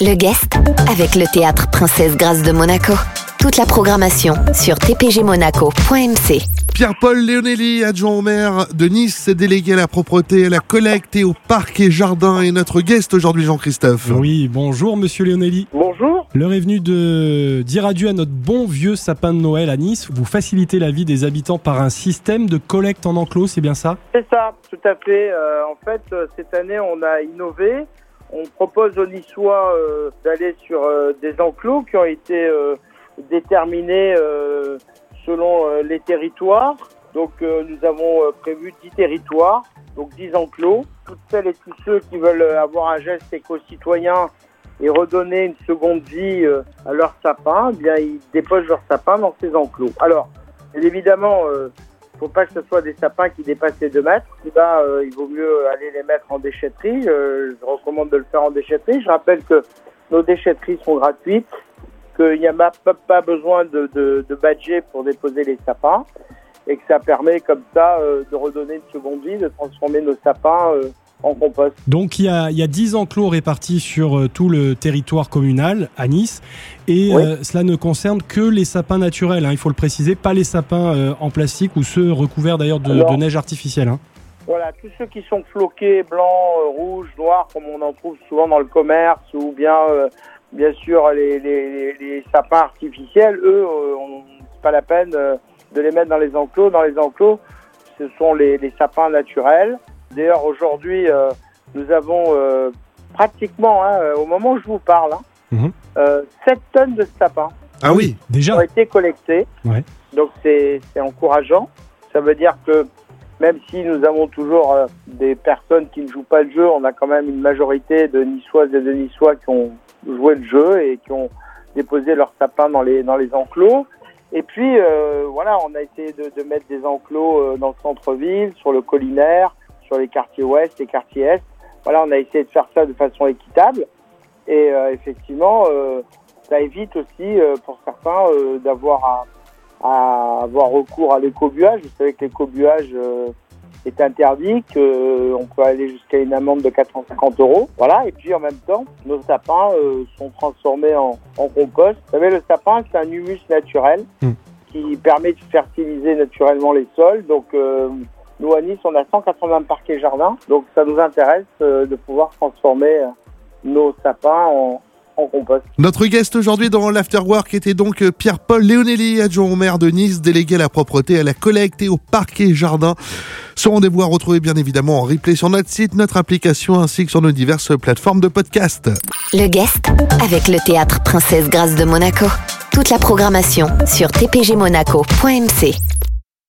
Le guest avec le théâtre Princesse Grâce de Monaco. Toute la programmation sur tpgmonaco.mc. Pierre-Paul Leonelli, adjoint au maire de Nice, délégué à la propreté, à la collecte et au parc et jardin, et notre guest aujourd'hui, Jean-Christophe. Oui, bonjour Monsieur Leonelli. Bonjour. L'heure est venue de dire adieu à notre bon vieux sapin de Noël à Nice. Vous facilitez la vie des habitants par un système de collecte en enclos, c'est bien ça? C'est ça, tout à fait. Euh, en fait, euh, cette année, on a innové. On propose aux Niçois euh, d'aller sur euh, des enclos qui ont été euh, déterminés selon les territoires. Donc, nous avons prévu 10 territoires, donc 10 enclos. Toutes celles et tous ceux qui veulent avoir un geste éco-citoyen et redonner une seconde vie à leur sapin, eh bien, ils déposent leur sapin dans ces enclos. Alors, évidemment, faut pas que ce soit des sapins qui dépassent les 2 mètres. Là, euh, il vaut mieux aller les mettre en déchetterie. Euh, je recommande de le faire en déchetterie. Je rappelle que nos déchetteries sont gratuites, qu'il n'y a pas, besoin de, de, badger pour déposer les sapins et que ça permet comme ça euh, de redonner une seconde vie, de transformer nos sapins en compost. Donc il y, a, il y a 10 enclos répartis sur euh, tout le territoire communal à Nice. Et Oui. euh, cela ne concerne que les sapins naturels, hein, il faut le préciser, pas les sapins euh, en plastique ou ceux recouverts d'ailleurs de, neige artificielle. hein. Voilà, tous ceux qui sont floqués, blancs, euh, rouges, noirs, comme on en trouve souvent dans le commerce, ou bien, bien sûr, les, les, les- les sapins artificiels, eux, c'est pas la peine de les mettre dans les enclos. Dans les enclos, ce sont les, les sapins naturels. D'ailleurs, aujourd'hui, euh, nous avons euh, pratiquement, hein, euh, au moment où je vous parle, hein, Mhm. euh, 7 tonnes de sapins Ah oui, Déjà ont été collectés. Ouais. Donc c'est encourageant. Ça veut dire que même si nous avons toujours des personnes qui ne jouent pas le jeu, on a quand même une majorité de Niçoises et de Niçois qui ont joué le jeu et qui ont déposé leurs sapins dans les dans les enclos. Et puis euh, voilà, on a essayé de, de mettre des enclos dans le centre-ville, sur le collinaire, sur les quartiers ouest et quartiers est. Voilà, on a essayé de faire ça de façon équitable. Et euh, effectivement, euh, ça évite aussi euh, pour certains d'avoir à, à avoir recours à l'écobuage. Vous savez que l'écobuage est interdit, qu'on peut aller jusqu'à une amende de 450 euros. Voilà, et puis en même temps, nos sapins euh, sont transformés en, en compost. Vous savez, le sapin, c'est un humus naturel Mm. qui permet de fertiliser naturellement les sols. Donc, euh, nous, à Nice, on a 180 parquets jardins. Donc, ça nous intéresse euh, de pouvoir transformer euh, nos sapins en, en compost. notre guest aujourd'hui dans l'Afterwork était donc Pierre-Paul Leonelli, adjoint au maire de Nice, délégué à la propreté, à la collecte et au parc et jardin. Ce rendez-vous à retrouver bien évidemment en replay sur notre site, notre application ainsi que sur nos diverses plateformes de podcast. Le guest avec le théâtre Princesse Grâce de Monaco. Toute la programmation sur tpgmonaco.mc.